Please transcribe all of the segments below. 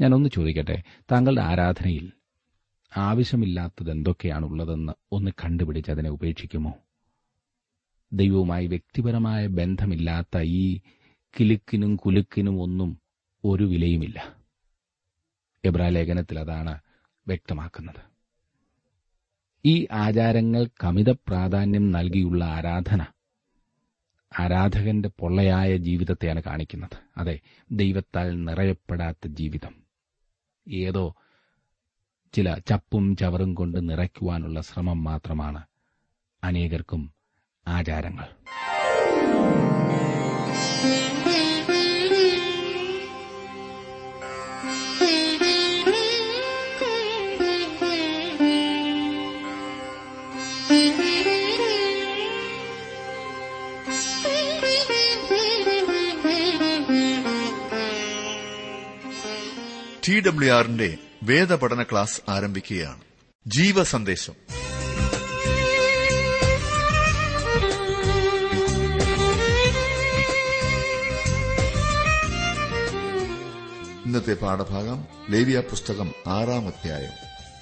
ഞാനൊന്ന് ചോദിക്കട്ടെ? താങ്കളുടെ ആരാധനയിൽ ആവശ്യമില്ലാത്തത് എന്തൊക്കെയാണുള്ളതെന്ന് ഒന്ന് കണ്ടുപിടിച്ച് അതിനെ ഉപേക്ഷിക്കുമോ? ദൈവവുമായി വ്യക്തിപരമായ ബന്ധമില്ലാത്ത ഈ കിലുക്കിനും കുലുക്കിനും ഒന്നും ഒരു വിലയുമില്ല. എബ്രാലേഖനത്തിൽ അതാണ് വ്യക്തമാക്കുന്നത്. ഈ ആചാരങ്ങൾ കമിത പ്രാധാന്യം നൽകിയുള്ള ആരാധന ആരാധകന്റെ പൊള്ളയായ ജീവിതത്തെയാണ് കാണിക്കുന്നത്. അതെ ദൈവത്താൽ നിറയപ്പെടാത്ത ജീവിതം. ഏതോ ചില ചപ്പും ചവറും കൊണ്ട് നിറയ്ക്കുവാനുള്ള ശ്രമം മാത്രമാണ് അനേകർക്കും ആചാരങ്ങൾ. ടി ഡബ്ല്യു ആറിന്റെ വേദപഠന ക്ലാസ് ആരംഭിക്കുകയാണ്. ജീവ സന്ദേശം ഇന്നത്തെ പാഠഭാഗം ലേവിയ പുസ്തകം ആറാം അധ്യായം.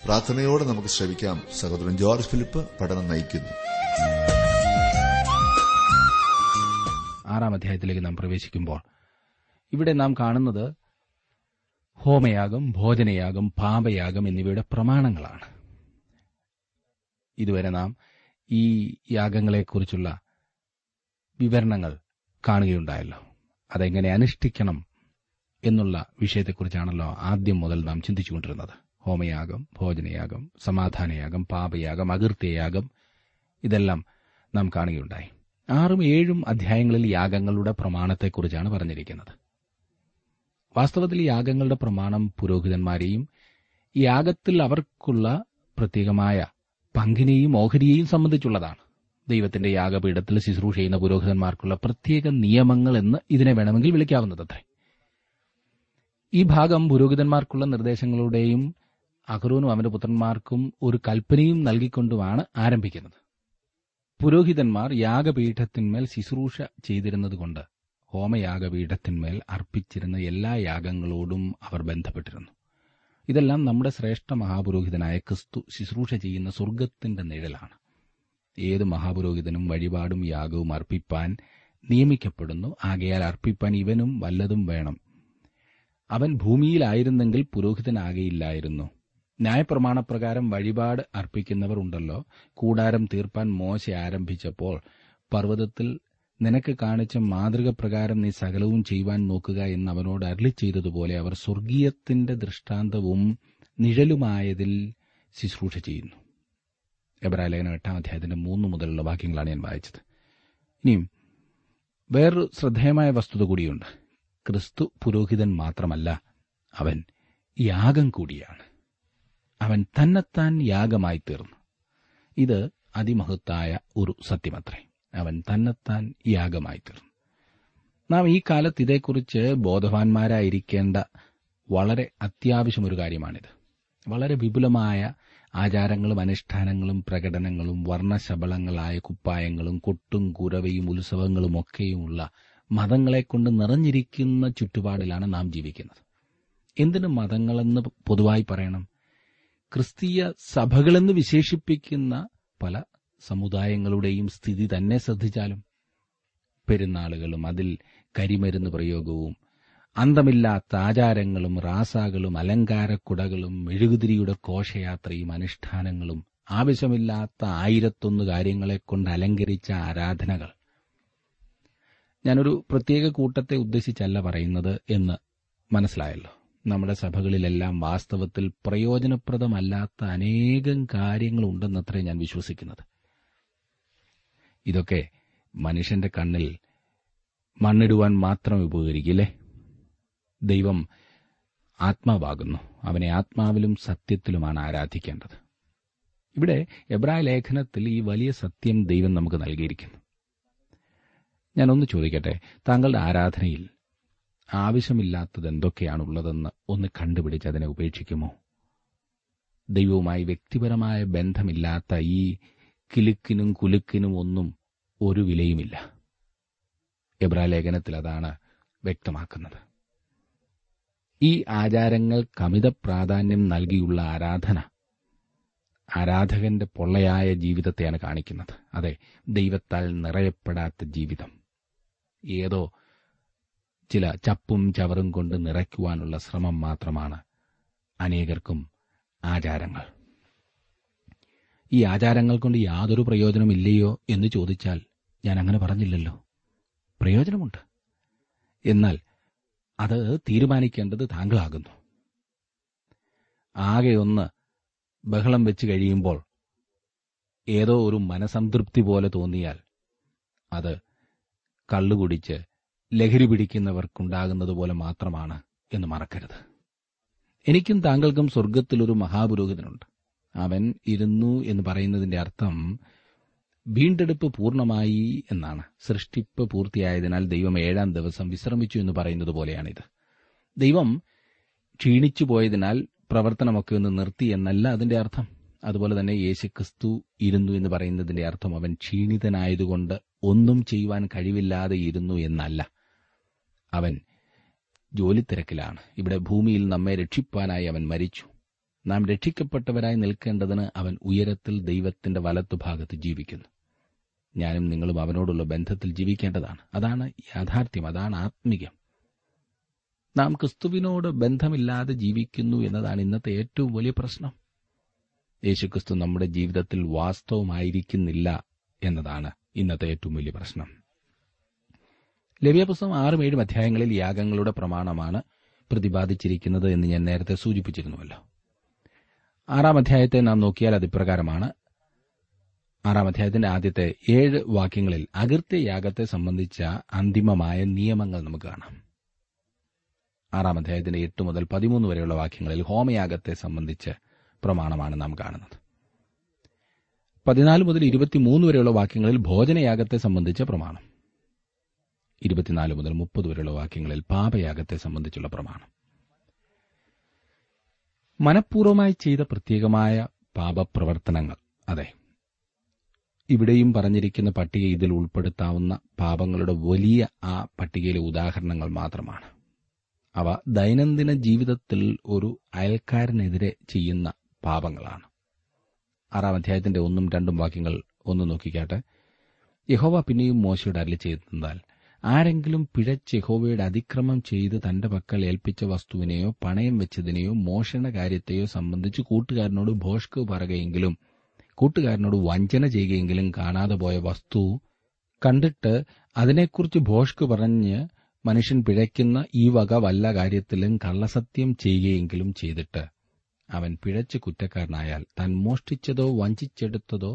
പ്രാർത്ഥനയോടെ നമുക്ക് ശ്രവിക്കാം. സഹോദരൻ ജോർജ് ഫിലിപ്പ് പഠനം നയിക്കുന്നു. ആറാം അധ്യായത്തിലേക്ക് നാം പ്രവേശിക്കുമ്പോൾ ഇവിടെ നാം കാണുന്നത് ഹോമയാഗം ഭോജനയാഗം പാപയാഗം എന്നിവയുടെ പ്രമാണങ്ങളാണ്. ഇതുവരെ നാം ഈ യാഗങ്ങളെക്കുറിച്ചുള്ള വിവരണങ്ങൾ കാണുകയുണ്ടായല്ലോ. അതെങ്ങനെ അനുഷ്ഠിക്കണം എന്നുള്ള വിഷയത്തെക്കുറിച്ചാണല്ലോ ആദ്യം മുതൽ നാം ചിന്തിച്ചുകൊണ്ടിരുന്നത്. ഹോമയാഗം ഭോജനയാഗം സമാധാനയാഗം പാപയാഗം അകൃത്യയാഗം ഇതെല്ലാം നാം കാണുകയുണ്ടായി. ആറും ഏഴും അധ്യായങ്ങളിൽ യാഗങ്ങളുടെ പ്രമാണത്തെക്കുറിച്ചാണ് പറഞ്ഞിരിക്കുന്നത്. വാസ്തവത്തിൽ ഈ യാഗങ്ങളുടെ പ്രമാണം പുരോഹിതന്മാരെയും യാഗത്തിൽ അവർക്കുള്ള പ്രത്യേകമായ പങ്കിനെയും ഓഹരിയെയും സംബന്ധിച്ചുള്ളതാണ്. ദൈവത്തിന്റെ യാഗപീഠത്തിൽ ശുശ്രൂഷ ചെയ്യുന്ന പുരോഹിതന്മാർക്കുള്ള പ്രത്യേക നിയമങ്ങൾ എന്ന് ഇതിനെ വേണമെങ്കിൽ വിളിക്കാവുന്നതത്രേ. ഈ ഭാഗം പുരോഹിതന്മാർക്കുള്ള നിർദ്ദേശങ്ങളുടെയും അഹ്റൂനും അവന്റെ പുത്രന്മാർക്കും ഒരു കൽപ്പനയും നൽകിക്കൊണ്ടുമാണ് ആരംഭിക്കുന്നത്. പുരോഹിതന്മാർ യാഗപീഠത്തിന്മേൽ ശുശ്രൂഷ ചെയ്തിരുന്നതുകൊണ്ട് ഹോമയാഗപീഠത്തിന്മേൽ അർപ്പിച്ചിരുന്ന എല്ലാ യാഗങ്ങളോടും അവർ ബന്ധപ്പെട്ടിരുന്നു. ഇതെല്ലാം നമ്മുടെ ശ്രേഷ്ഠ മഹാപുരോഹിതനായ ക്രിസ്തു ശുശ്രൂഷ ചെയ്യുന്ന സ്വർഗത്തിന്റെ നിഴലാണ്. ഏത് മഹാപുരോഹിതനും വഴിപാടും യാഗവും അർപ്പിപ്പാൻ നിയമിക്കപ്പെടുന്നു. ആകയാൽ അർപ്പിപ്പാൻ ഇവനും വല്ലതും വേണം. അവൻ ഭൂമിയിലായിരുന്നെങ്കിൽ പുരോഹിതനാകയില്ലായിരുന്നു. ന്യായപ്രമാണപ്രകാരം വഴിപാട് അർപ്പിക്കുന്നവർ ഉണ്ടല്ലോ. കൂടാരം തീർപ്പാൻ മോശ ആരംഭിച്ചപ്പോൾ പർവതത്തിൽ നിനക്ക് കാണിച്ച മാതൃക പ്രകാരം നീ സകലവും ചെയ്യുവാൻ നോക്കുക എന്ന് അവനോട് അരളി ചെയ്തതുപോലെ അവർ സ്വർഗീയത്തിന്റെ ദൃഷ്ടാന്തവും നിഴലുമായതിൽ ശുശ്രൂഷ ചെയ്യുന്നു. എബ്രാലേഖനം എട്ടാം അധ്യായത്തിന്റെ മൂന്ന് മുതലുള്ള വാക്യങ്ങളാണ് ഞാൻ വായിച്ചത്. ഇനിയും വേറൊരു ശ്രദ്ധേയമായ വസ്തുത കൂടിയുണ്ട്. ക്രിസ്തു പുരോഹിതൻ മാത്രമല്ല അവൻ യാഗം കൂടിയാണ്. അവൻ തന്നെത്താൻ യാഗമായി തീർന്നു ഇത് അതിമഹത്തായ ഒരു സത്യമത്രേ. അവൻ തന്നെത്താൻ യാഗമായി തീർന്നു നാം ഈ കാലത്ത് ഇതേക്കുറിച്ച് ബോധവാന്മാരായിരിക്കേണ്ട വളരെ അത്യാവശ്യമൊരു കാര്യമാണിത്. വളരെ വിപുലമായ ആചാരങ്ങളും അനുഷ്ഠാനങ്ങളും പ്രകടനങ്ങളും വർണശബളങ്ങളായ കുപ്പായങ്ങളും കൊട്ടും കുരവയും ഉത്സവങ്ങളും ഒക്കെയുമുള്ള മതങ്ങളെക്കൊണ്ട് നിറഞ്ഞിരിക്കുന്ന ചുറ്റുപാടിലാണ് നാം ജീവിക്കുന്നത്. എന്തിന് മതങ്ങളെന്ന് പൊതുവായി പറയണം? ക്രിസ്തീയ സഭകളെന്ന് വിശേഷിപ്പിക്കുന്ന പല സമുദായങ്ങളുടെയും സ്ഥിതി തന്നെ ശ്രദ്ധിച്ചാലും പെരുന്നാളുകളും അതിൽ കരിമരുന്ന് പ്രയോഗവും അന്തമില്ലാത്ത ആചാരങ്ങളും റാസാകളും അലങ്കാരക്കുടകളും മെഴുകുതിരിയുടെ കോശയാത്രയും അനുഷ്ഠാനങ്ങളും ആവശ്യമില്ലാത്ത ആയിരത്തൊന്ന് കാര്യങ്ങളെക്കൊണ്ട് അലങ്കരിച്ച ആരാധനകൾ. ഞാനൊരു പ്രത്യേക കൂട്ടത്തെ ഉദ്ദേശിച്ചല്ല പറയുന്നത് എന്ന് മനസ്സിലായല്ലോ. നമ്മുടെ സഭകളിലെല്ലാം വാസ്തവത്തിൽ പ്രയോജനപ്രദമല്ലാത്ത അനേകം കാര്യങ്ങളുണ്ടെന്നത്രേ ഞാൻ വിശ്വസിക്കുന്നത്. ഇതൊക്കെ മനുഷ്യന്റെ കണ്ണിൽ മണ്ണിടുവാൻ മാത്രം ഉപകരിക്കില്ലേ? ദൈവം ആത്മാവാകുന്നു. അവനെ ആത്മാവിലും സത്യത്തിലുമാണ് ആരാധിക്കേണ്ടത്. ഇവിടെ എബ്രായ ലേഖനത്തിൽ ഈ വലിയ സത്യം ദൈവം നമുക്ക് നൽകിയിരിക്കുന്നു. ഞാനൊന്ന് ചോദിക്കട്ടെ താങ്കളുടെ ആരാധനയിൽ ആവശ്യമില്ലാത്തത് എന്തൊക്കെയാണുള്ളതെന്ന് ഒന്ന് കണ്ടുപിടിച്ച് അതിനെ ഉപേക്ഷിക്കുമോ? ദൈവവുമായി വ്യക്തിപരമായ ബന്ധമില്ലാത്ത ഈ കിലുക്കിനും കുലുക്കിനും ഒന്നും ഒരു വിലയുമില്ല. എബ്രാ ലേഖനത്തിൽ അതാണ് വ്യക്തമാക്കുന്നത്. ഈ ആചാരങ്ങൾ കമിത പ്രാധാന്യം നൽകിയുള്ള ആരാധന ആരാധകന്റെ പൊള്ളയായ ജീവിതത്തെയാണ് കാണിക്കുന്നത്. അതെ ദൈവത്താൽ നിറയപ്പെടാത്ത ജീവിതം. ഏതോ ചില ചപ്പും ചവറും കൊണ്ട് നിറയ്ക്കുവാനുള്ള ശ്രമം മാത്രമാണ് അനേകർക്കും ആചാരങ്ങൾ. ഈ ആചാരങ്ങൾ കൊണ്ട് യാതൊരു പ്രയോജനമില്ലയോ എന്ന് ചോദിച്ചാൽ ഞാൻ അങ്ങനെ പറഞ്ഞില്ലല്ലോ. പ്രയോജനമുണ്ട്. എന്നാൽ അത് തീരുമാനിക്കേണ്ടത് താങ്കളാകുന്നു. ആകെ ഒന്ന് ബഹളം വെച്ച് കഴിയുമ്പോൾ ഏതോ ഒരു മനസംതൃപ്തി പോലെ തോന്നിയാൽ അത് കള്ളുകുടിച്ച് ലഹരി പിടിക്കുന്നവർക്കുണ്ടാകുന്നത് പോലെ മാത്രമാണ് എന്ന് മറക്കരുത്. എനിക്കും താങ്കൾക്കും സ്വർഗത്തിലൊരു മഹാപുരോഹിതനുണ്ട്. അവൻ ഇരുന്നു എന്ന് പറയുന്നതിന്റെ അർത്ഥം വീണ്ടെടുപ്പ് പൂർണമായി എന്നാണ്. സൃഷ്ടിപ്പ് പൂർത്തിയായതിനാൽ ദൈവം ഏഴാം ദിവസം വിശ്രമിച്ചു എന്ന് പറയുന്നത് പോലെയാണിത്. ദൈവം ക്ഷീണിച്ചു പോയതിനാൽ പ്രവർത്തനമൊക്കെ ഒന്ന് നിർത്തി എന്നല്ല അതിന്റെ അർത്ഥം. അതുപോലെ തന്നെ യേശുക്രിസ്തു ഇരുന്നു എന്ന് പറയുന്നതിന്റെ അർത്ഥം അവൻ ക്ഷീണിതനായതുകൊണ്ട് ഒന്നും ചെയ്യുവാൻ കഴിവില്ലാതെ ഇരുന്നു എന്നല്ല. അവൻ ജോലി തിരക്കിലാണ് ഇവിടെ ഭൂമിയിൽ നമ്മെ രക്ഷിപ്പാനായി അവൻ മരിച്ചു. നാം രക്ഷിക്കപ്പെട്ടവരായി നിൽക്കേണ്ടതിന് അവൻ ഉയരത്തിൽ ദൈവത്തിന്റെ വലത്തുഭാഗത്ത് ജീവിക്കുന്നു. ഞാനും നിങ്ങളും അവനോടുള്ള ബന്ധത്തിൽ ജീവിക്കേണ്ടതാണ്. അതാണ് യാഥാർത്ഥ്യം അതാണ് ആത്മീയം നാം ക്രിസ്തുവിനോട് ബന്ധമില്ലാതെ ജീവിക്കുന്നു എന്നതാണ് ഇന്നത്തെ ഏറ്റവും വലിയ പ്രശ്നം. യേശുക്രിസ്തു നമ്മുടെ ജീവിതത്തിൽ വാസ്തവമായിരിക്കുന്നില്ല എന്നതാണ് ഇന്നത്തെ ഏറ്റവും വലിയ പ്രശ്നം. ലവ്യപുസ്തകം ആറും ഏഴും അധ്യായങ്ങളിൽ യാഗങ്ങളുടെ പ്രമാണമാണ് പ്രതിപാദിച്ചിരിക്കുന്നത് എന്ന് ഞാൻ നേരത്തെ സൂചിപ്പിച്ചിരുന്നുവല്ലോ. ആറാം അധ്യായത്തെ നാം നോക്കിയാൽ അത് ഇപ്രകാരമാണ് ആറാം അധ്യായത്തിന്റെ ആദ്യത്തെ ഏഴ് വാക്യങ്ങളിൽ അകൃത്യയാഗത്തെ സംബന്ധിച്ച അന്തിമമായ നിയമങ്ങൾ നമുക്ക് കാണാം. ആറാം അധ്യായത്തിന്റെ എട്ട് മുതൽ പതിമൂന്ന് വരെയുള്ള വാക്യങ്ങളിൽ ഹോമയാഗത്തെ സംബന്ധിച്ച് പ്രമാണമാണ് നാം കാണുന്നത്. പതിനാല് മുതൽ ഇരുപത്തിമൂന്ന് വരെയുള്ള വാക്യങ്ങളിൽ ഭോജനയാഗത്തെ സംബന്ധിച്ച പ്രമാണം. ഇരുപത്തിനാല് മുതൽ മുപ്പത് വരെയുള്ള വാക്യങ്ങളിൽ പാപയാഗത്തെ സംബന്ധിച്ചുള്ള പ്രമാണം. മനഃപൂർവമായി ചെയ്ത പ്രത്യേകമായ പാപപ്രവർത്തനങ്ങൾ. അതെ ഇവിടെയും പറഞ്ഞിരിക്കുന്ന പട്ടിക ഇതിൽ ഉൾപ്പെടുത്താവുന്ന പാപങ്ങളുടെ വലിയ ആ പട്ടികയിലെ ഉദാഹരണങ്ങൾ മാത്രമാണ്. അവ ദൈനംദിന ജീവിതത്തിൽ ഒരു അയൽക്കാരനെതിരെ ചെയ്യുന്ന പാപങ്ങളാണ്. ആറാം അധ്യായത്തിന്റെ ഒന്നും രണ്ടും വാക്യങ്ങൾ ഒന്ന് നോക്കിക്കാട്ടെ. യഹോവ പിന്നെയും മോശയുടെ അരളി ചെയ്തെന്നാൽ ആരെങ്കിലും പിഴച്ച് യഹോവയുടെ അതിക്രമം ചെയ്ത് തന്റെ പക്കൽ ഏൽപ്പിച്ച വസ്തുവിനെയോ പണയം വെച്ചതിനെയോ മോഷണ കാര്യത്തെയോ സംബന്ധിച്ച് കൂട്ടുകാരനോട് ഭോഷ്ക് പറയുകയെങ്കിലും കൂട്ടുകാരനോട് വഞ്ചന ചെയ്യുകയെങ്കിലും കാണാതെ പോയ വസ്തു കണ്ടിട്ട് അതിനെക്കുറിച്ച് ഭോഷ്ക് പറഞ്ഞ് മനുഷ്യൻ പിഴയ്ക്കുന്ന ഈ വക വല്ല കാര്യത്തിലും കള്ളസത്യം ചെയ്യുകയെങ്കിലും ചെയ്തിട്ട് അവൻ പിഴച്ച് കുറ്റക്കാരനായാൽ താൻ മോഷ്ടിച്ചതോ വഞ്ചിച്ചെടുത്തതോ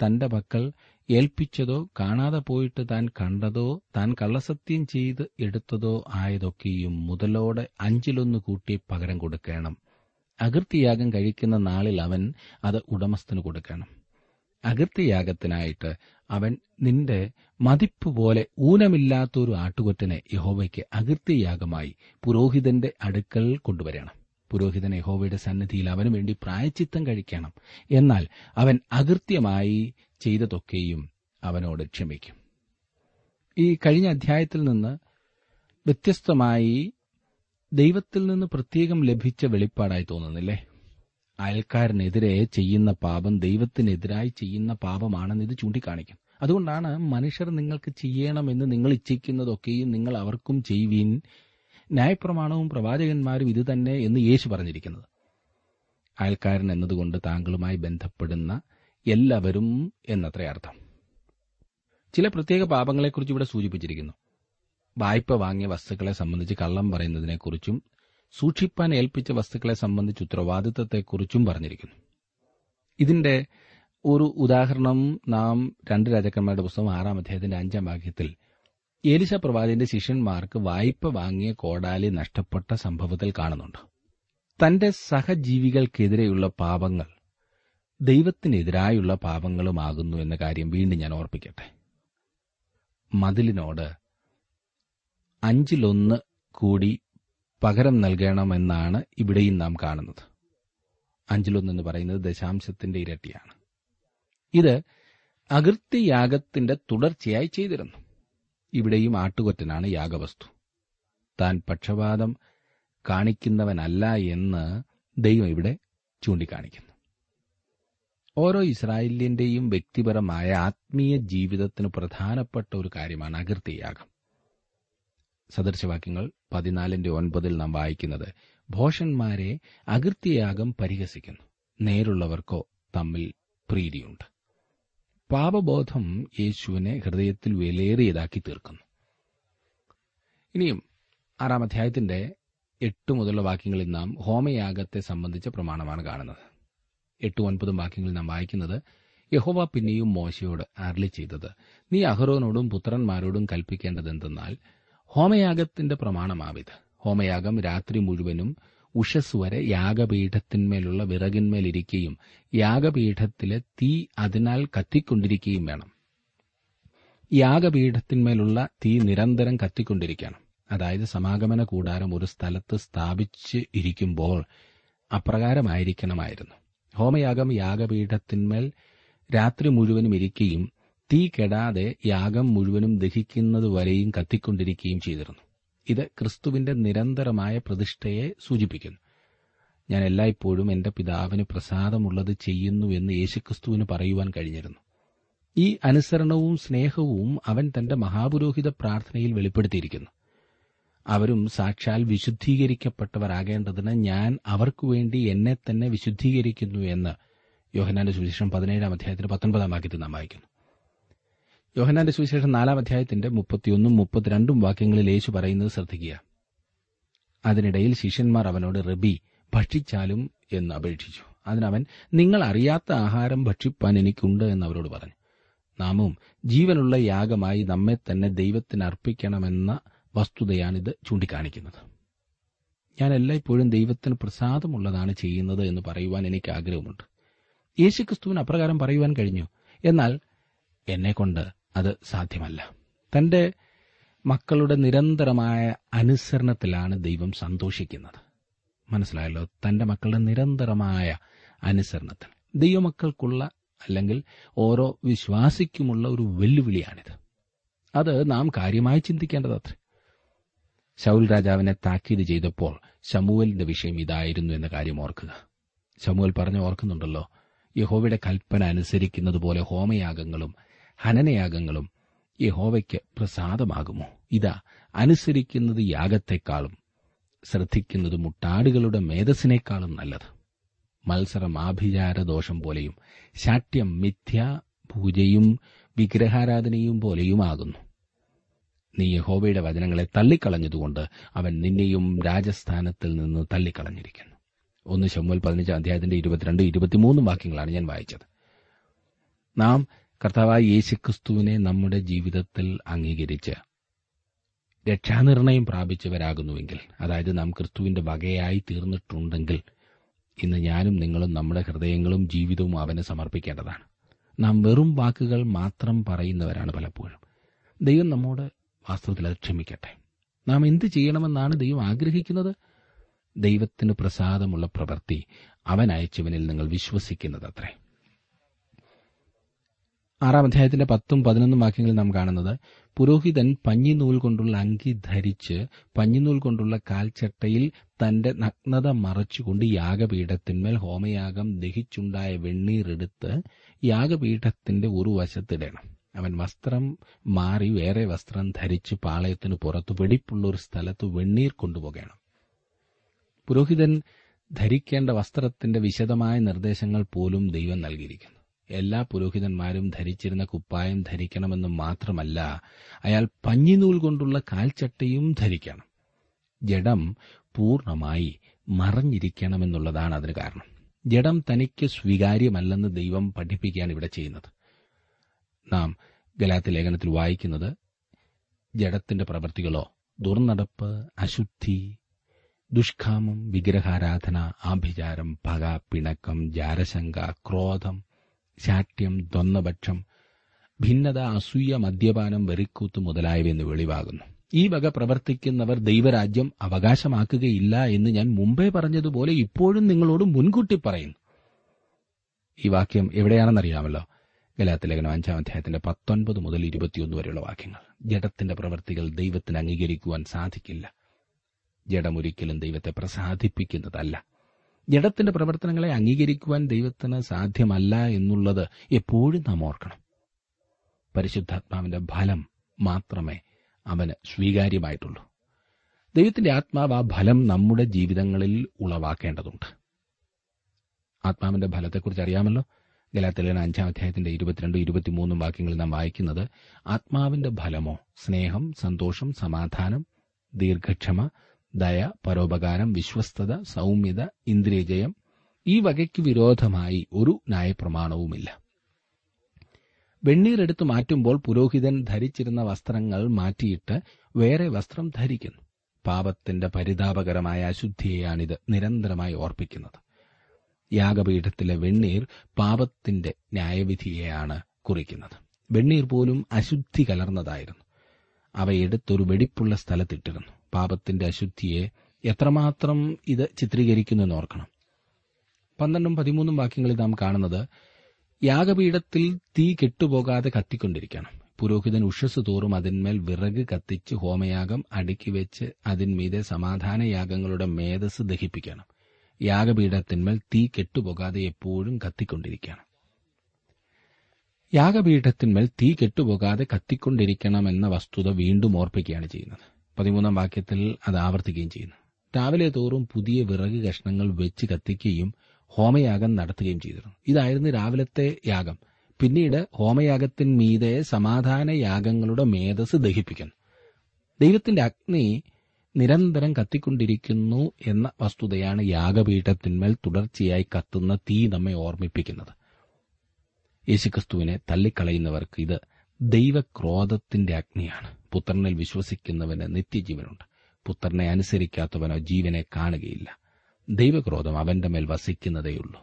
തന്റെ പക്കൽ ഏൽപ്പിച്ചതോ കാണാതെ പോയിട്ട് താൻ കണ്ടതോ താൻ കള്ളസത്യം ചെയ്ത് എടുത്തതോ ആയതൊക്കെയും മുതലോടെ അഞ്ചിലൊന്ന് കൂട്ടി പകരം കൊടുക്കണം. അകൃത്യയാഗം കഴിക്കുന്ന നാളിൽ അവൻ അത് ഉടമസ്ഥന് കൊടുക്കണം. അകൃത്യയാഗത്തിനായിട്ട് അവൻ നിന്റെ മതിപ്പ് പോലെ ഊനമില്ലാത്തൊരു ആട്ടുകൊറ്റനെ യഹോവയ്ക്ക് അകൃത്യയാഗമായി പുരോഹിതന്റെ അടുക്കൽ കൊണ്ടുവരണം. പുരോഹിതൻ യഹോവയുടെ സന്നിധിയിൽ അവനു വേണ്ടി പ്രായച്ചിത്തം കഴിക്കണം. എന്നാൽ അവൻ അകൃത്യമായി ചെയ്തതൊക്കെയും അവനോട് ക്ഷമിക്കും. ഈ കഴിഞ്ഞ അധ്യായത്തിൽ നിന്ന് വ്യത്യസ്തമായി ദൈവത്തിൽ നിന്ന് പ്രത്യേകം ലഭിച്ച വെളിപ്പാടായി തോന്നുന്നില്ലേ? അയൽക്കാരനെതിരെ ചെയ്യുന്ന പാപം ദൈവത്തിനെതിരായി ചെയ്യുന്ന പാപമാണെന്ന് ഇത് ചൂണ്ടിക്കാണിക്കും. അതുകൊണ്ടാണ് മനുഷ്യർ നിങ്ങൾക്ക് ചെയ്യണമെന്ന് നിങ്ങൾ ഇച്ഛിക്കുന്നതൊക്കെയും നിങ്ങൾ അവർക്കും ചെയ്യുവീൻ. ന്യായപ്രമാണവും പ്രവാചകന്മാരും ഇത് തന്നെ എന്ന് യേശു പറഞ്ഞിരിക്കുന്നത്. അയൽക്കാരൻ എന്നതുകൊണ്ട് താങ്കളുമായി ബന്ധപ്പെടുന്ന എല്ലാവരും എന്നത്രേ അർത്ഥം. ചില പ്രത്യേക പാപങ്ങളെക്കുറിച്ച് ഇവിടെ സൂചിപ്പിച്ചിരിക്കുന്നു. വായ്പ വാങ്ങിയ വസ്തുക്കളെ സംബന്ധിച്ച് കള്ളം പറയുന്നതിനെക്കുറിച്ചും സൂക്ഷിപ്പാൻ ഏൽപ്പിച്ച വസ്തുക്കളെ സംബന്ധിച്ച് ഉത്തരവാദിത്തത്തെക്കുറിച്ചും പറഞ്ഞിരിക്കുന്നു. ഇതിന്റെ ഒരു ഉദാഹരണം നാം രണ്ട് രാജാക്കന്മാരുടെ പുസ്തകം ആറാം അധ്യായത്തിന്റെ അഞ്ചാം വാക്യത്തിൽ ഏലിശ പ്രവാചകന്റെ ശിഷ്യന്മാർക്ക് വായ്പ വാങ്ങിയ കോടാലി നഷ്ടപ്പെട്ട സംഭവത്തിൽ കാണുന്നുണ്ട്. തന്റെ സഹജീവികൾക്കെതിരെയുള്ള പാപങ്ങൾ ദൈവത്തിനെതിരായുള്ള പാപങ്ങളുമാകുന്നു എന്ന കാര്യം വീണ്ടും ഞാൻ ഓർപ്പിക്കട്ടെ. മതിലിനോട് അഞ്ചിലൊന്ന് കൂടി പകരം നൽകണമെന്നാണ് ഇവിടെയും നാം കാണുന്നത്. അഞ്ചിലൊന്ന് എന്ന് പറയുന്നത് ദശാംശത്തിന്റെ ഇരട്ടിയാണ്. ഇത് അകൃത്യയാഗത്തിന്റെ തുടർച്ചയായി ചെയ്തിരുന്നു. ഇവിടെയും ആട്ടുകൊറ്റനാണ് യാഗവസ്തു. താൻ പക്ഷപാതം കാണിക്കുന്നവനല്ല എന്ന് ദൈവം ഇവിടെ ചൂണ്ടിക്കാണിക്കുന്നു. ഓരോ ഇസ്രായേലിന്റെയും വ്യക്തിപരമായ ആത്മീയ ജീവിതത്തിന് പ്രധാനപ്പെട്ട ഒരു കാര്യമാണ് അകൃത്യയാഗം. സദൃശവാക്യങ്ങൾ പതിനാലിന്റെ ഒൻപതിൽ നാം വായിക്കുന്നത് ഭോഷന്മാരെ അകൃത്യയാഗം പരിഹസിക്കുന്നു. നേരുള്ളവർക്കോ തമ്മിൽ പ്രീതിയുണ്ട്. പാപബോധം യേശുവിനെ ഹൃദയത്തിൽ വിലയേറിയതാക്കി തീർക്കുന്നു. ഇനിയും ആറാം അധ്യായത്തിന്റെ എട്ട് മുതലുള്ള വാക്യങ്ങളിൽ നാം ഹോമയാഗത്തെ സംബന്ധിച്ച പ്രമാണമാണ് കാണുന്നത്. എട്ട് ഒൻപതും വാക്യങ്ങളിൽ നാം വായിക്കുന്നത് യഹോവ പിന്നെയും മോശയോട് അരളി ചെയ്തത് നീ അഹ്റോനോടും പുത്രന്മാരോടും കൽപ്പിക്കേണ്ടതെന്തെന്നാൽ ഹോമയാഗത്തിന്റെ പ്രമാണമാവിത്. ഹോമയാഗം രാത്രി മുഴുവനും ഉഷസ് വരെ യാഗപീഠത്തിന്മേലുള്ള വിറകിന്മേലിരിക്കുകയും യാഗപീഠത്തിലെ തീ അതിനാൽ കത്തിക്കൊണ്ടിരിക്കുകയും വേണം. യാഗപീഠത്തിന്മേലുള്ള തീ നിരന്തരം കത്തിക്കൊണ്ടിരിക്കണം. അതായത് സമാഗമന കൂടാരം ഒരു സ്ഥലത്ത് സ്ഥാപിച്ച് ഇരിക്കുമ്പോൾ അപ്രകാരമായിരിക്കണമായിരുന്നു. ഹോമയാഗം യാഗപീഠത്തിന്മേൽ രാത്രി മുഴുവനും ഇരിക്കുകയും തീ കെടാതെ യാഗം മുഴുവനും ദഹിക്കുന്നതുവരെയും കത്തിക്കൊണ്ടിരിക്കുകയും ചെയ്തിരുന്നു. ഇത് ക്രിസ്തുവിന്റെ നിരന്തരമായ പ്രതിഷ്ഠയെ സൂചിപ്പിക്കുന്നു. ഞാൻ എല്ലായ്പ്പോഴും എന്റെ പിതാവിന് പ്രസാദമുള്ളത് ചെയ്യുന്നു എന്ന് യേശുക്രിസ്തുവിന് പറയുവാൻ കഴിഞ്ഞിരുന്നു. ഈ അനുസരണവും സ്നേഹവും അവൻ തന്റെ മഹാപുരോഹിത പ്രാർത്ഥനയിൽ വെളിപ്പെടുത്തിയിരിക്കുന്നു. അവരും സാക്ഷാൽ വിശുദ്ധീകരിക്കപ്പെട്ടവരാകേണ്ടതിന് ഞാൻ അവർക്കുവേണ്ടി എന്നെ തന്നെ വിശുദ്ധീകരിക്കുന്നു എന്ന് യോഹനാന്റെ സുവിശേഷം പതിനേഴാം അധ്യായത്തിന് പത്തൊൻപതാം വാക്യത്തിൽ നാം വായിക്കുന്നു. യോഹനാന്റെ സുവിശേഷം നാലാം അധ്യായത്തിന്റെ മുപ്പത്തിയൊന്നും മുപ്പത്തിരണ്ടും വാക്യങ്ങളിൽ യേശു പറയുന്നത് ശ്രദ്ധിക്കുക. അതിനിടയിൽ ശിഷ്യന്മാർ അവനോട് റബി ഭക്ഷിച്ചാലും എന്ന് അപേക്ഷിച്ചു. അതിനവൻ നിങ്ങൾ അറിയാത്ത ആഹാരം ഭക്ഷിപ്പാൻ എനിക്കുണ്ട് എന്ന് അവരോട് പറഞ്ഞു. നാമവും ജീവനുള്ള യാഗമായി നമ്മെ തന്നെ ദൈവത്തിന് അർപ്പിക്കണമെന്ന വസ്തുതയാണിത് ചൂണ്ടിക്കാണിക്കുന്നത്. ഞാൻ എല്ലായ്പ്പോഴും ദൈവത്തിന് പ്രസാദമുള്ളതാണ് ചെയ്യുന്നത് എന്ന് പറയുവാൻ എനിക്ക് ആഗ്രഹമുണ്ട്. യേശുക്രിസ്തുവിന് അപ്രകാരം പറയുവാൻ കഴിഞ്ഞു. എന്നാൽ എന്നെക്കൊണ്ട് അത് സാധ്യമല്ല. തന്റെ മക്കളുടെ നിരന്തരമായ അനുസരണത്തിലാണ് ദൈവം സന്തോഷിക്കുന്നത്. മനസ്സിലായല്ലോ? തന്റെ മക്കളുടെ നിരന്തരമായ അനുസരണത്തിൽ. ദൈവമക്കൾക്കുള്ള അല്ലെങ്കിൽ ഓരോ വിശ്വാസിക്കുമുള്ള ഒരു വെല്ലുവിളിയാണിത്. അത് നാം കാര്യമായി ചിന്തിക്കേണ്ടതത്രേ. ശൗൽ രാജാവിനെ താക്കീത് ചെയ്തപ്പോൾ ശമുവലിന്റെ വിഷയം ഇതായിരുന്നു എന്ന കാര്യം ഓർക്കുക. ശമുവൽ പറഞ്ഞു ഓർക്കുന്നുണ്ടല്ലോ യഹോവയുടെ കൽപ്പന അനുസരിക്കുന്നതുപോലെ ഹോമയാഗങ്ങളും ഹനനയാഗങ്ങളും യഹോവയ്ക്ക് പ്രസാദമാകുമോ? ഇതാ അനുസരിക്കുന്നത് യാഗത്തെക്കാളും ശ്രദ്ധിക്കുന്നത് മുട്ടാടുകളുടെ മേധസ്സിനേക്കാളും നല്ലത്. മത്സരം ആഭിചാരദോഷം പോലെയും ശാഠ്യം മിഥ്യ പൂജയും വിഗ്രഹാരാധനയും പോലെയുമാകുന്നു. നീ യഹോവയുടെ വചനങ്ങളെ തള്ളിക്കളഞ്ഞതുകൊണ്ട് അവൻ നിന്നെയും രാജസ്ഥാനത്തിൽ നിന്ന് തള്ളിക്കളഞ്ഞിരിക്കുന്നു. ഒന്ന് ശമ്മുൽ പതിനഞ്ചാം അധ്യായത്തിന്റെ ഇരുപത്തിരണ്ട് ഇരുപത്തിമൂന്നും വാക്യങ്ങളാണ് ഞാൻ വായിച്ചത്. നാം കർത്താവായ യേശുക്രിസ്തുവിനെ നമ്മുടെ ജീവിതത്തിൽ അംഗീകരിച്ച് രക്ഷാനിർണയം പ്രാപിച്ചവരാകുന്നുവെങ്കിൽ അതായത് നാം ക്രിസ്തുവിന്റെ വകയായി തീർന്നിട്ടുണ്ടെങ്കിൽ ഇന്ന് ഞാനും നിങ്ങളും നമ്മുടെ ഹൃദയങ്ങളും ജീവിതവും അവന് സമർപ്പിക്കേണ്ടതാണ്. നാം വെറും വാക്കുകൾ മാത്രം പറയുന്നവരാണ് പലപ്പോഴും. ദൈവം നമ്മോട് വാസ്തവത്തിൽ അത് ക്ഷമിക്കട്ടെ. നാം എന്ത് ചെയ്യണമെന്നാണ് ദൈവം ആഗ്രഹിക്കുന്നത്? ദൈവത്തിന് പ്രസാദമുള്ള പ്രവൃത്തി അവൻ അയച്ചവനിൽ നിങ്ങൾ വിശ്വസിക്കുന്നതത്രേ. ആറാം അധ്യായത്തിന്റെ പത്തും പതിനൊന്നും വാക്യങ്ങളിൽ നാം കാണുന്നത് പുരോഹിതൻ പഞ്ഞിനൂൽ കൊണ്ടുള്ള അങ്കി ധരിച്ച് പഞ്ഞിനൂൽ കൊണ്ടുള്ള കാൽച്ചട്ടയിൽ തന്റെ നഗ്നത മറച്ചുകൊണ്ട് യാഗപീഠത്തിന്മേൽ ഹോമയാഗം ദഹിച്ചുണ്ടായ വെണ്ണീറെടുത്ത് യാഗപീഠത്തിന്റെ ഒരു വശത്തിടണം അവൻ വസ്ത്രം മാറി വേറെ വസ്ത്രം ധരിച്ച് പാളയത്തിന് പുറത്ത് വെടിപ്പുള്ള ഒരു സ്ഥലത്ത് വെണ്ണീർ കൊണ്ടുപോകണം. പുരോഹിതൻ ധരിക്കേണ്ട വസ്ത്രത്തിന്റെ വിശദമായ നിർദ്ദേശങ്ങൾ പോലും ദൈവം നൽകിയിരിക്കുന്നു. എല്ലാ പുരോഹിതന്മാരും ധരിച്ചിരുന്ന കുപ്പായം ധരിക്കണമെന്ന് മാത്രമല്ല അയാൾ പഞ്ഞിനൂൽ കൊണ്ടുള്ള കാൽച്ചട്ടയും ധരിക്കണം. ജഡം പൂർണമായി മറഞ്ഞിരിക്കണമെന്നുള്ളതാണ് അതിന് കാരണം. ജഡം തനിക്ക് സ്വീകാര്യമല്ലെന്ന് ദൈവം പഠിപ്പിക്കുകയാണ് ഇവിടെ ചെയ്യുന്നത്. നാം ഗലാത്തി ലേഖനത്തിൽ വായിക്കുന്നത് ജഡത്തിന്റെ പ്രവൃത്തികളോ ദുർനടപ്പ് അശുദ്ധി ദുഷ്കാമം വിഗ്രഹാരാധന ആഭിചാരം പക പിണക്കം ജാരശങ്ക ക്രോധം ശാഠ്യം ദ്വന്ദ്പക്ഷം ഭിന്നത അസൂയ മദ്യപാനം വെറിക്കൂത്ത് മുതലായവ എന്ന് വെളിവാകുന്നു. ഈ വക പ്രവർത്തിക്കുന്നവർ ദൈവരാജ്യം അവകാശമാക്കുകയില്ല എന്ന് ഞാൻ മുമ്പേ പറഞ്ഞതുപോലെ ഇപ്പോഴും നിങ്ങളോട് മുൻകൂട്ടി പറയുന്നു ഈ വാക്യം എവിടെയാണെന്നറിയാമല്ലോ? ഗലാത്തിലേഖനം അഞ്ചാം അധ്യായത്തിന്റെ പത്തൊൻപത് മുതൽ ഇരുപത്തിയൊന്ന് വരെയുള്ള വാക്യങ്ങൾ. ജഡത്തിന്റെ പ്രവൃത്തികൾ ദൈവത്തിന് അംഗീകരിക്കുവാൻ സാധിക്കില്ല. ജഡമൊരിക്കലും ദൈവത്തെ പ്രസാദിപ്പിക്കുന്നതല്ല. ജഡത്തിന്റെ പ്രവർത്തനങ്ങളെ അംഗീകരിക്കുവാൻ ദൈവത്തിന് സാധ്യമല്ല എന്നുള്ളത് എപ്പോഴും നാം ഓർക്കണം. പരിശുദ്ധാത്മാവിന്റെ ഫലം മാത്രമേ അവന് സ്വീകാര്യമായിട്ടുള്ളൂ. ദൈവത്തിന്റെ ആത്മാവ് ആ ഫലം നമ്മുടെ ജീവിതങ്ങളിൽ ഉളവാക്കേണ്ടതുണ്ട്. ആത്മാവിന്റെ ഫലത്തെക്കുറിച്ച് അറിയാമല്ലോ? ഗലാത്തിലേന അഞ്ചാം അധ്യായത്തിന്റെ ഇരുപത്തിരണ്ടും ഇരുപത്തിമൂന്നും വാക്യങ്ങളിൽ നാം വായിക്കുന്നത് ആത്മാവിന്റെ ഫലമോ? സ്നേഹം സന്തോഷം സമാധാനം ദീർഘക്ഷമ ദയ പരോപകാരം വിശ്വസ്തത സൗമ്യത ഇന്ദ്രിയജയം ഈ വകയ്ക്ക് വിരോധമായി ഒരു ന്യായപ്രമാണവുമില്ല. വെണ്ണീർ എടുത്തു മാറ്റുമ്പോൾ പുരോഹിതൻ ധരിച്ചിരുന്ന വസ്ത്രങ്ങൾ മാറ്റിയിട്ട് വേറെ വസ്ത്രം ധരിക്കുന്നു. പാപത്തിന്റെ പരിതാപകരമായ അശുദ്ധിയെയാണിത് നിരന്തരമായി ഓർപ്പിക്കുന്നത്. യാഗപീഠത്തിലെ വെണ്ണീർ പാപത്തിന്റെ ന്യായവിധിയെയാണ് കുറിക്കുന്നത്. വെണ്ണീർ പോലും അശുദ്ധി കലർന്നതായിരുന്നു. അവയെടുത്തൊരു വെടിപ്പുള്ള സ്ഥലത്തിട്ടിരുന്നു. പാപത്തിന്റെ അശുദ്ധിയെ എത്രമാത്രം ഇത് ചിത്രീകരിക്കുന്നു ഓർക്കണം. പന്ത്രണ്ടും പതിമൂന്നും വാക്യങ്ങളിൽ നാം കാണുന്നത് യാഗപീഠത്തിൽ തീ കെട്ടുപോകാതെ കത്തിക്കൊണ്ടിരിക്കണം. പുരോഹിതൻ ഉഷസ് തോറും അതിന്മേൽ വിറക് കത്തിച്ച് ഹോമയാഗം അടുക്കി വെച്ച് അതിന്മീതെ സമാധാനയാഗങ്ങളുടെ മേധസ് ദഹിപ്പിക്കണം. യാഗപീഠത്തിന്മേൽ തീ കെട്ടുപോകാതെ എപ്പോഴും കത്തിക്കൊണ്ടിരിക്കണം. യാഗപീഠത്തിന്മേൽ തീ കെട്ടുപോകാതെ കത്തിക്കൊണ്ടിരിക്കണം എന്ന വസ്തുത വീണ്ടും ഓർപ്പിക്കുകയാണ് ചെയ്യുന്നത്. പതിമൂന്നാം വാക്യത്തിൽ അത് ആവർത്തിക്കുകയും ചെയ്യുന്നു. രാവിലെ തോറും പുതിയ വിറക് കഷ്ണങ്ങൾ വെച്ച് കത്തിക്കുകയും ഹോമയാഗം നടത്തുകയും ചെയ്തിരുന്നു. ഇതായിരുന്നു രാവിലത്തെ യാഗം. പിന്നീട് ഹോമയാഗത്തിന്മീതെ സമാധാന യാഗങ്ങളുടെ മേധസ് ദഹിപ്പിക്കുന്നു. ദൈവത്തിന്റെ അഗ്നി നിരന്തരം കത്തിക്കൊണ്ടിരിക്കുന്നു എന്ന വസ്തുതയാണ് യാഗപീഠത്തിന്മേൽ തുടർച്ചയായി കത്തുന്ന തീ നമ്മെ ഓർമ്മിപ്പിക്കുന്നത്. യേശുക്രിസ്തുവിനെ തള്ളിക്കളയുന്നവർക്ക് ഇത് ദൈവക്രോധത്തിന്റെ അഗ്നിയാണ്. പുത്രനിൽ വിശ്വസിക്കുന്നവന് നിത്യജീവനുണ്ട്. പുത്രനെ അനുസരിക്കാത്തവനോ ജീവനെ കാണുകയില്ല. ദൈവക്രോധം അവന്റെ മേൽ വസിക്കുന്നതേയുള്ളൂ.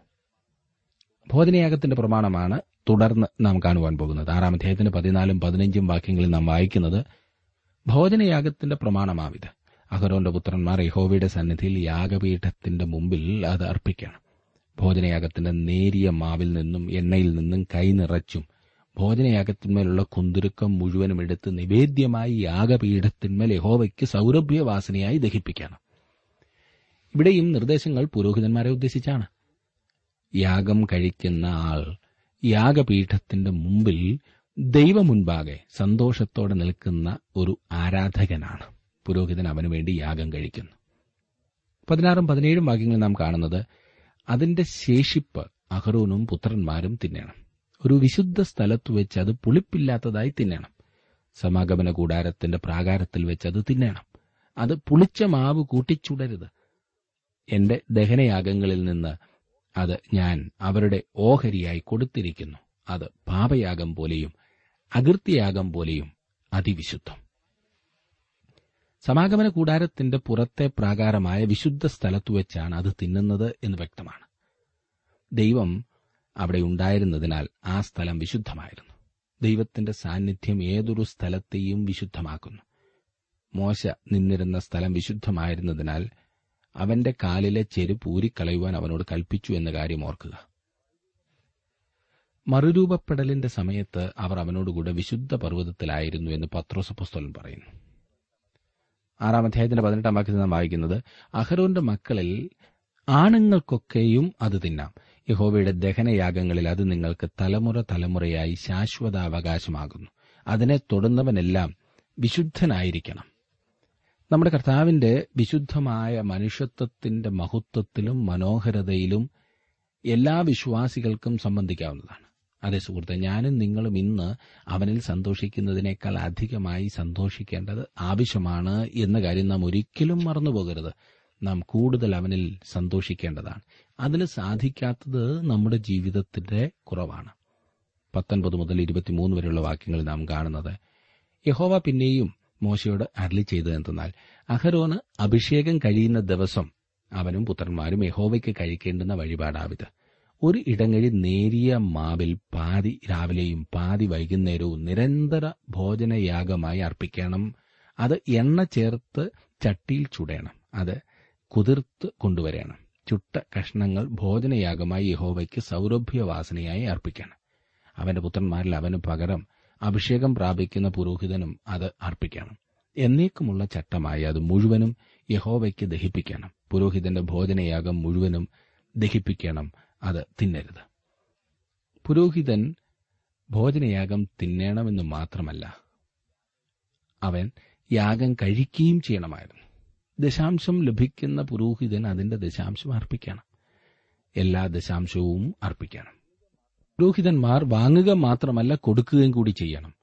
ഭോജനയാഗത്തിന്റെ പ്രമാണമാണ് തുടർന്ന് നാം കാണുവാൻ പോകുന്നത്. ആറാം അധ്യായത്തിന്റെ പതിനാലും പതിനഞ്ചും വാക്യങ്ങളിൽ നാം വായിക്കുന്നത് ഭോജനയാഗത്തിന്റെ പ്രമാണമാവിത് അഹരോന്റെ പുത്രന്മാർ യഹോവയുടെ സന്നിധിയിൽ യാഗപീഠത്തിന്റെ മുമ്പിൽ അത് അർപ്പിക്കണം. ഭോജനയാഗത്തിന്റെ നേരിയ മാവിൽ നിന്നും എണ്ണയിൽ നിന്നും കൈ നിറച്ചും ഭോജനയാഗത്തിന്മേലുള്ള കുന്തുരുക്കം മുഴുവനും എടുത്ത് നിവേദ്യമായി യാഗപീഠത്തിന്മേൽ യഹോവയ്ക്ക് സൗരഭ്യവാസനയായി ദഹിപ്പിക്കണം. ഇവിടെയും നിർദ്ദേശങ്ങൾ പുരോഹിതന്മാരെ ഉദ്ദേശിച്ചാണ്. യാഗം കഴിക്കുന്ന ആൾ യാഗപീഠത്തിന്റെ മുമ്പിൽ ദൈവമുൻപാകെ സന്തോഷത്തോടെ നിൽക്കുന്ന ഒരു ആരാധകനാണ്. പുരോഹിതൻ അവനു വേണ്ടി യാഗം കഴിക്കുന്നു. പതിനാറും പതിനേഴും വാക്യങ്ങളിൽ നാം കാണുന്നത് അതിന്റെ ശേഷിപ്പ് അഹ്റൂനും പുത്രന്മാരും തിന്നണം. ഒരു വിശുദ്ധ സ്ഥലത്ത് വെച്ച് അത് പുളിപ്പില്ലാത്തതായി തിന്നണം. സമാഗമന കൂടാരത്തിന്റെ പ്രാകാരത്തിൽ വെച്ച് അത് തിന്നണം. അത് പുളിച്ച മാവ് കൂട്ടിച്ചുടരുത്. എന്റെ ദഹനയാഗങ്ങളിൽ നിന്ന് അത് ഞാൻ അവരുടെ ഓഹരിയായി കൊടുത്തിരിക്കുന്നു. അത് പാപയാഗം പോലെയും അകൃത്യയാഗം പോലെയും അതിവിശുദ്ധം. സമാഗമന കൂടാരത്തിന്റെ പുറത്തെ പ്രാകാരമായ വിശുദ്ധ സ്ഥലത്തു വെച്ചാണ് അത് തിന്നുന്നത് എന്ന് വ്യക്തമാണ്. ദൈവം അവിടെ ഉണ്ടായിരുന്നതിനാൽ ആ സ്ഥലം വിശുദ്ധമായിരുന്നു. ദൈവത്തിന്റെ സാന്നിധ്യം ഏതൊരു സ്ഥലത്തെയും വിശുദ്ധമാക്കുന്നു. മോശ നിന്നിരുന്ന സ്ഥലം വിശുദ്ധമായിരുന്നതിനാൽ അവന്റെ കാലിലെ ചെരുപ്പ് ഊരിക്കളയുവാൻ അവനോട് കൽപ്പിച്ചു എന്ന കാര്യം ഓർക്കുക. മറുരൂപപ്പെടലിന്റെ സമയത്ത് അവർ അവനോടുകൂടെ വിശുദ്ധ പർവതത്തിലായിരുന്നു എന്ന് പത്രോസ് പറയുന്നു. ആറാം അധ്യായത്തിന്റെ പതിനെട്ടാം വാക്യത്തിൽ നാം വായിക്കുന്നത് അഹരോന്റെ മക്കളിൽ ആണുങ്ങൾക്കൊക്കെയും അത് തിന്നാം. യഹോവയുടെ ദഹനയാഗങ്ങളിൽ അത് നിങ്ങൾക്ക് തലമുറ തലമുറയായി ശാശ്വതാവകാശമാകുന്നു. അതിനെ തൊടുന്നവനെല്ലാം വിശുദ്ധനായിരിക്കണം. നമ്മുടെ കർത്താവിന്റെ വിശുദ്ധമായ മനുഷ്യത്വത്തിന്റെ മഹത്വത്തിലും മനോഹരതയിലും എല്ലാ വിശ്വാസികൾക്കും സംബന്ധിക്കാവുന്നതാണ്. അതേ സുഹൃത്തെ ഞാനും നിങ്ങളും ഇന്ന് അവനിൽ സന്തോഷിക്കുന്നതിനേക്കാൾ അധികമായി സന്തോഷിക്കേണ്ടത് ആവശ്യമാണ് എന്ന കാര്യം നാം ഒരിക്കലും മറന്നുപോകരുത്. നാം കൂടുതൽ അവനിൽ സന്തോഷിക്കേണ്ടതാണ്. അതിന് സാധിക്കാത്തത് നമ്മുടെ ജീവിതത്തിന്റെ കുറവാണ്. പത്തൊൻപത് മുതൽ ഇരുപത്തിമൂന്ന് വരെയുള്ള വാക്യങ്ങൾ നാം കാണുന്നത്. യഹോവ പിന്നെയും മോശയോട് അരളി ചെയ്തത് എന്തെന്നാൽ അഹരോന് അഭിഷേകം കഴിയുന്ന ദിവസം അവനും പുത്രന്മാരും യഹോവയ്ക്ക് കഴിക്കേണ്ടുന്ന വഴിപാടാവിത് ഒരു ഇടങ്ങഴി നേരിയ മാവിൽ പാതി രാവിലെയും പാതി വൈകുന്നേരവും നിരന്തര ഭോജനയാഗമായി അർപ്പിക്കണം. അത് എണ്ണ ചേർത്ത് ചട്ടിയിൽ ചുടേണം. അത് കുതിർത്ത് കൊണ്ടുവരണം. ചുട്ട കഷ്ണങ്ങൾ ഭോജനയാഗമായി യഹോവയ്ക്ക് സൗരഭ്യവാസനയായി അർപ്പിക്കണം. അവന്റെ പുത്രന്മാരിൽ അവന് പകരം അഭിഷേകം പ്രാപിക്കുന്ന പുരോഹിതനും അത് അർപ്പിക്കണം. എന്നേക്കുമുള്ള ചട്ടമായി അത് മുഴുവനും യഹോവയ്ക്ക് ദഹിപ്പിക്കണം. പുരോഹിതന്റെ ഭോജനയാഗം മുഴുവനും ദഹിപ്പിക്കണം. അത് തിന്നരുത്. പുരോഹിതൻ ഭോജനയാഗം തിന്നണമെന്ന് മാത്രമല്ല അവൻ യാഗം കഴിക്കുകയും ചെയ്യണമായിരുന്നു. ദശാംശം ലഭിക്കുന്ന പുരോഹിതൻ അതിന്റെ ദശാംശം അർപ്പിക്കണം. എല്ലാ ദശാംശവും അർപ്പിക്കണം. പുരോഹിതന്മാർ വാങ്ങുക മാത്രമല്ല കൊടുക്കുകയും കൂടി ചെയ്യണം.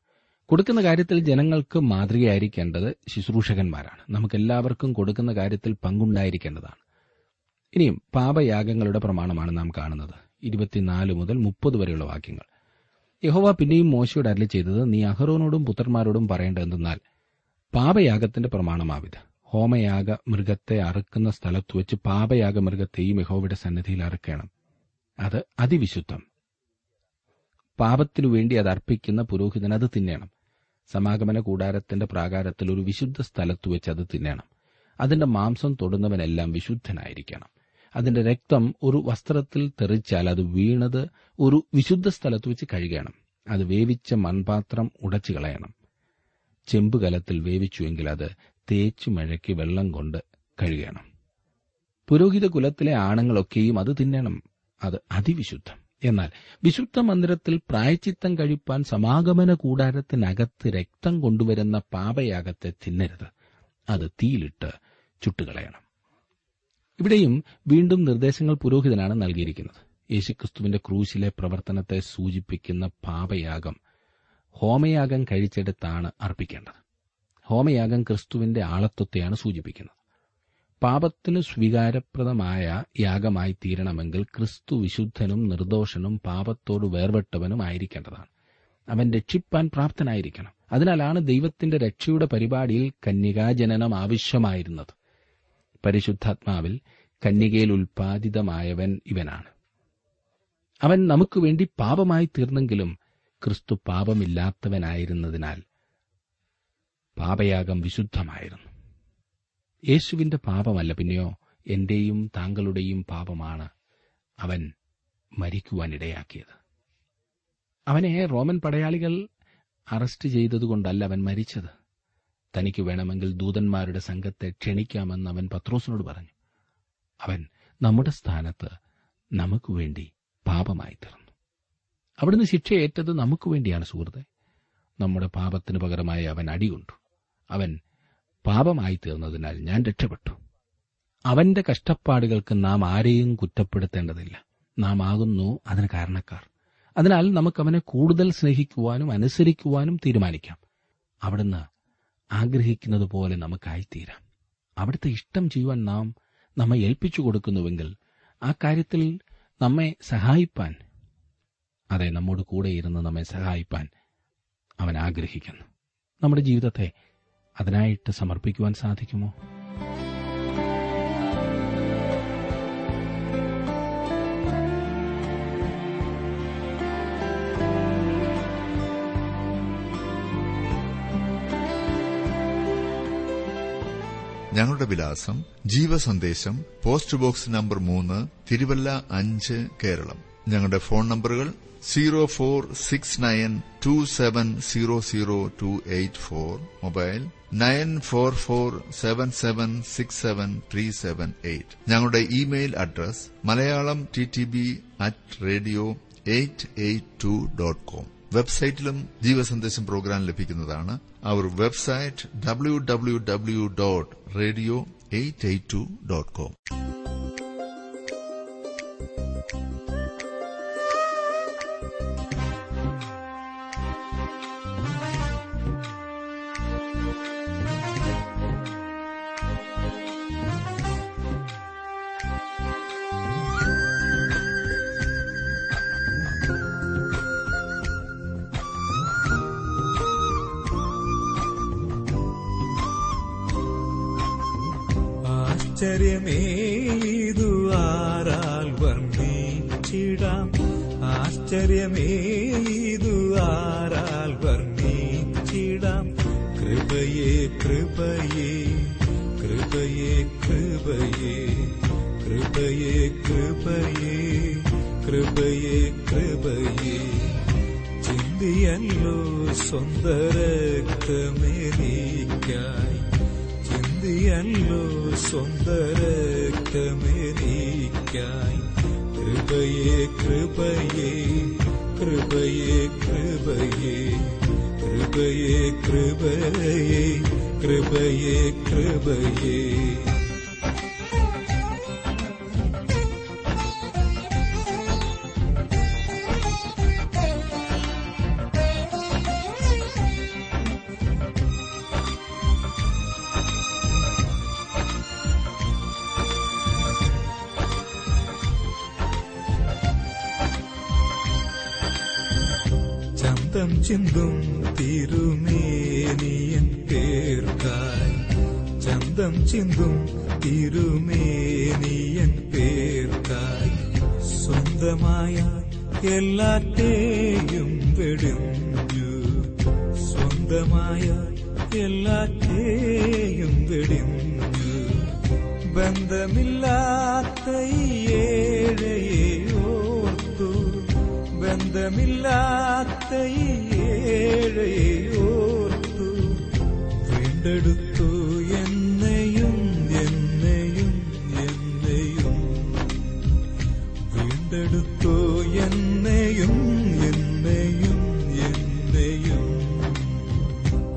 കൊടുക്കുന്ന കാര്യത്തിൽ ജനങ്ങൾക്ക് മാതൃകയായിരിക്കേണ്ടത് ശുശ്രൂഷകന്മാരാണ്. നമുക്കെല്ലാവർക്കും കൊടുക്കുന്ന കാര്യത്തിൽ പങ്കുണ്ടായിരിക്കേണ്ടതാണ്. ഇനിയും പാപയാഗങ്ങളുടെ പ്രമാണമാണ് നാം കാണുന്നത്. ഇരുപത്തിനാല് മുതൽ മുപ്പത് വരെയുള്ള വാക്യങ്ങൾ. യഹോവ പിന്നെയും മോശയോട് അരളി ചെയ്തത് നീ അഹറോനോടും പുത്രന്മാരോടും പറയേണ്ടതെന്നാൽ പാപയാഗത്തിന്റെ പ്രമാണമാവിത്. ഹോമയാഗ മൃഗത്തെ അറുക്കുന്ന സ്ഥലത്ത് വെച്ച് പാപയാഗ മൃഗത്തെയും യഹോവയുടെ സന്നിധിയിൽ അറുക്കണം. അത് അതിവിശുദ്ധം. പാപത്തിനു വേണ്ടി അത് അർപ്പിക്കുന്ന പുരോഹിതൻ അത് തിന്നണം. സമാഗമന കൂടാരത്തിന്റെ പ്രാകാരത്തിൽ ഒരു വിശുദ്ധ സ്ഥലത്ത് വെച്ച് അത് തിന്നണം. അതിന്റെ മാംസം തൊടുന്നവനെല്ലാം വിശുദ്ധനായിരിക്കണം. അതിന്റെ രക്തം ഒരു വസ്ത്രത്തിൽ തെറിച്ചാൽ അത് വീണത് ഒരു വിശുദ്ധ സ്ഥലത്ത് വെച്ച് കഴുകണം. അത് വേവിച്ച മൺപാത്രം ഉടച്ചു കളയണം. ചെമ്പുകലത്തിൽ വേവിച്ചുവെങ്കിൽ അത് തേച്ചു മഴയ്ക്ക് വെള്ളം കൊണ്ട് കഴുകണം. പുരോഹിത കുലത്തിലെ ആണുങ്ങളൊക്കെയും അത് തിന്നണം. അത് അതിവിശുദ്ധം. എന്നാൽ വിശുദ്ധ മന്ദിരത്തിൽ പ്രായച്ചിത്തം കഴിപ്പാൻ സമാഗമന കൂടാരത്തിനകത്ത് രക്തം കൊണ്ടുവരുന്ന പാപയാഗത്തെ തിന്നരുത്. അത് തീയിലിട്ട് ചുട്ടുകളയണം. ഇവിടെയും വീണ്ടും നിർദ്ദേശങ്ങൾ പുരോഹിതനാണ് നൽകിയിരിക്കുന്നത്. യേശുക്രിസ്തുവിന്റെ ക്രൂശിലെ പ്രവർത്തനത്തെ സൂചിപ്പിക്കുന്ന പാപയാഗം ഹോമയാഗം കഴിച്ചെടുത്താണ് അർപ്പിക്കേണ്ടത്. ഹോമയാഗം ക്രിസ്തുവിന്റെ ആളത്വത്തെയാണ് സൂചിപ്പിക്കുന്നത്. പാപത്തിന് സ്വീകാരപ്രദമായ യാഗമായി തീരണമെങ്കിൽ ക്രിസ്തു വിശുദ്ധനും നിർദോഷനും പാപത്തോട് വേർപെട്ടവനും ആയിരിക്കേണ്ടതാണ്. അവൻ രക്ഷിപ്പാൻ പ്രാപ്തനായിരിക്കണം. അതിനാലാണ് ദൈവത്തിന്റെ രക്ഷയുടെ പരിപാടിയിൽ കന്യകാജനനം ആവശ്യമായിരുന്നത്. പരിശുദ്ധാത്മാവിൽ കന്യകയിൽ ഉൽപാദിതമായവൻ ഇവനാണ്. അവൻ നമുക്കുവേണ്ടി പാപമായി തീർന്നെങ്കിലും ക്രിസ്തു പാപമില്ലാത്തവനായിരുന്നതിനാൽ പാപയാഗം വിശുദ്ധമായിരുന്നു. യേശുവിന്റെ പാപമല്ല പിന്നെയോ എന്റെയും താങ്കളുടെയും പാപമാണ് അവൻ മരിക്കുവാനിടയാക്കിയത്. അവനെ റോമൻ പടയാളികൾ അറസ്റ്റ് ചെയ്തതുകൊണ്ടല്ല അവൻ മരിച്ചത്. തനിക്ക് വേണമെങ്കിൽ ദൂതന്മാരുടെ സംഘത്തെ ക്ഷണിക്കാമെന്ന് അവൻ പത്രോസിനോട് പറഞ്ഞു. അവൻ നമ്മുടെ സ്ഥാനത്ത് നമുക്ക് വേണ്ടി പാപമായി തീർന്നു. അവിടുന്ന് ശിക്ഷയേറ്റത് നമുക്ക് വേണ്ടിയാണ് സുഹൃത്തെ. നമ്മുടെ പാപത്തിന് പകരമായി അവൻ അടികൊണ്ടു. അവൻ പാപമായി തീർന്നതിനാൽ ഞാൻ രക്ഷപ്പെട്ടു. അവന്റെ കഷ്ടപ്പാടുകൾക്ക് നാം ആരെയും കുറ്റപ്പെടുത്തേണ്ടതില്ല. നാം ആകുന്നു അതിന് കാരണക്കാർ. അതിനാൽ നമുക്ക് അവനെ കൂടുതൽ സ്നേഹിക്കുവാനും അനുസരിക്കുവാനും തീരുമാനിക്കാം. അവിടുന്ന് ആഗ്രഹിക്കുന്നത് പോലെ നമുക്കായിത്തീരാം. അവിടുത്തെ ഇഷ്ടം ചെയ്യുവാൻ നാം നമ്മെ ഏൽപ്പിച്ചു കൊടുക്കുന്നുവെങ്കിൽ ആ കാര്യത്തിൽ നമ്മെ സഹായിപ്പാൻ അതെ നമ്മോട് കൂടെ ഇരുന്ന് നമ്മെ സഹായിപ്പാൻ അവൻ ആഗ്രഹിക്കുന്നു. നമ്മുടെ ജീവിതത്തെ അതിനായിട്ട് സമർപ്പിക്കുവാൻ സാധിക്കുമോ? ഞങ്ങളുടെ വിലാസം ജീവസന്ദേശം പോസ്റ്റ് ബോക്സ് നമ്പർ മൂന്ന് തിരുവല്ല അഞ്ച് കേരളം. ഞങ്ങളുടെ ഫോൺ നമ്പറുകൾ zero four six nine two seven zero zero two eight four mobile nine four four seven seven six seven three seven eight. ഞങ്ങളുടെ email address Malayalam T T B at radio eight eight two dot com. വെബ്സൈറ്റിലും ജീവസന്ദേശം programme ലഭിക്കുന്നതാണ്. അവർ website W W W dot radio eight eight two dot com ആശ്ചര്യമേതു ആരാൽ വർണിച്ചിടാം. കൃപയേ കൃപയേ കൃപയേ കൃപയേ കൃപയേ കൃപയേ കൃപയേ കൃപയേ. ചിന്തിയല്ലോ സ്വന്തരക്തമേരിക്കായി ചിന്തി ചിന്തിയല്ലോ സ്വന്ത രക്തമെനിക്കായി കൃപയെ കൃപയെ കൃപയെ കൃപയെ കൃപയെ കൃപയെ കൃപയെ കൃപയെ ചന്തം തിരുമേനിയൻ പേർക്കായി. ചന്തം ചിന്തും തിരുമേനിയൻ പേർക്കായി. സ്വന്തമായ എല്ലാറ്റേയും വെടിഞ്ഞു. സ്വന്തമായ എല്ലാറ്റേയും വെടിഞ്ഞു. ബന്ധമില്ലാത്ത ഏഴയെ ഓർത്തു. ബന്ധമില്ലാത്ത ഈ ഏഴയെ വീണ്ടെടുത്തു എന്നെയും എന്നെയും എന്നെയും. വീണ്ടെടുത്തു എന്നെയും എന്നെയും എന്നെയും.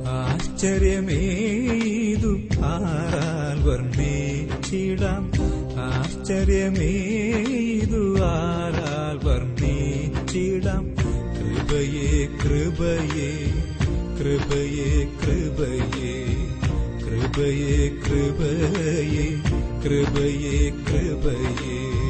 ആശ്ചര്യമേതു ആരാൽ വർണിച്ചിടാം? ആശ്ചര്യമേതു ആറാൽ വർണിച്ചിടാം? കൃപയെ കൃപയെ കൃപയെ കൃപയെ കൃപയെ കൃപയെ കൃപയെ കൃപയെ.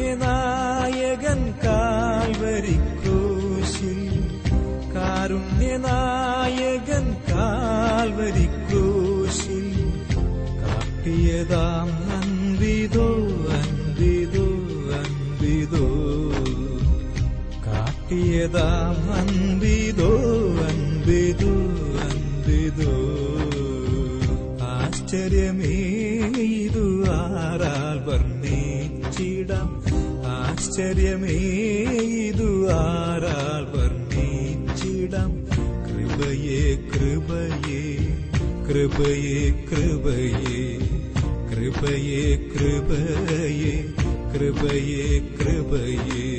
കാരുണ്യനായകൻ കാൽവരിക്കൂശിൽ കാരുണ്യനായകൻ കാൽവരിക്കൂശിൽ കാട്ടിയതാം അൻപിതോ അന്തിതോ അന്തിതോ കാട്ടിയതാം അൻപിതോ ആശ്ചര്യമേ ഇതു ആരാൽ വർണിച്ചിടാം കൃപയെ കൃപയെ കൃപയെ കൃപയെ കൃപയെ കൃപയെ കൃപയെ കൃപയെ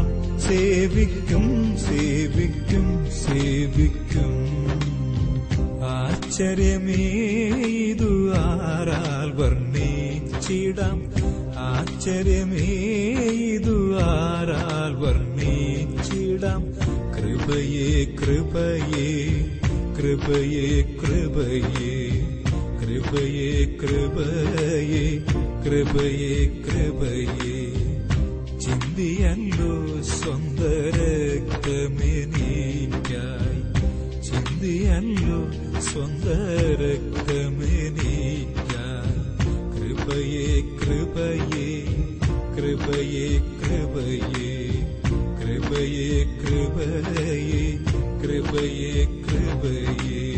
മാത്രം സേവിക്കും സേവിക്കും സേവിക്കും. ആശ്ചര്യമേ ഇതു ആരാൽ വർണിച്ചിടാം? ആശ്ചര്യമേ ഇതു ആരാൽ വർണിച്ചിടാം? കൃപയെ കൃപയെ കൃപയെ കൃപയെ കൃപയെ കൃപയെ കൃപയെ കൃപയെ. ചിന്തിയല്ലോ സ്വന്ത രക്തമെനിക്കായി ചിന്തിയല്ലോ സ്വന്ത രക്തമെനിക്കായി കൃപയെ കൃപയെ കൃപയേ കൃപയേ. കൃപയേ കൃപയേ കൃപയേ കൃപയേ.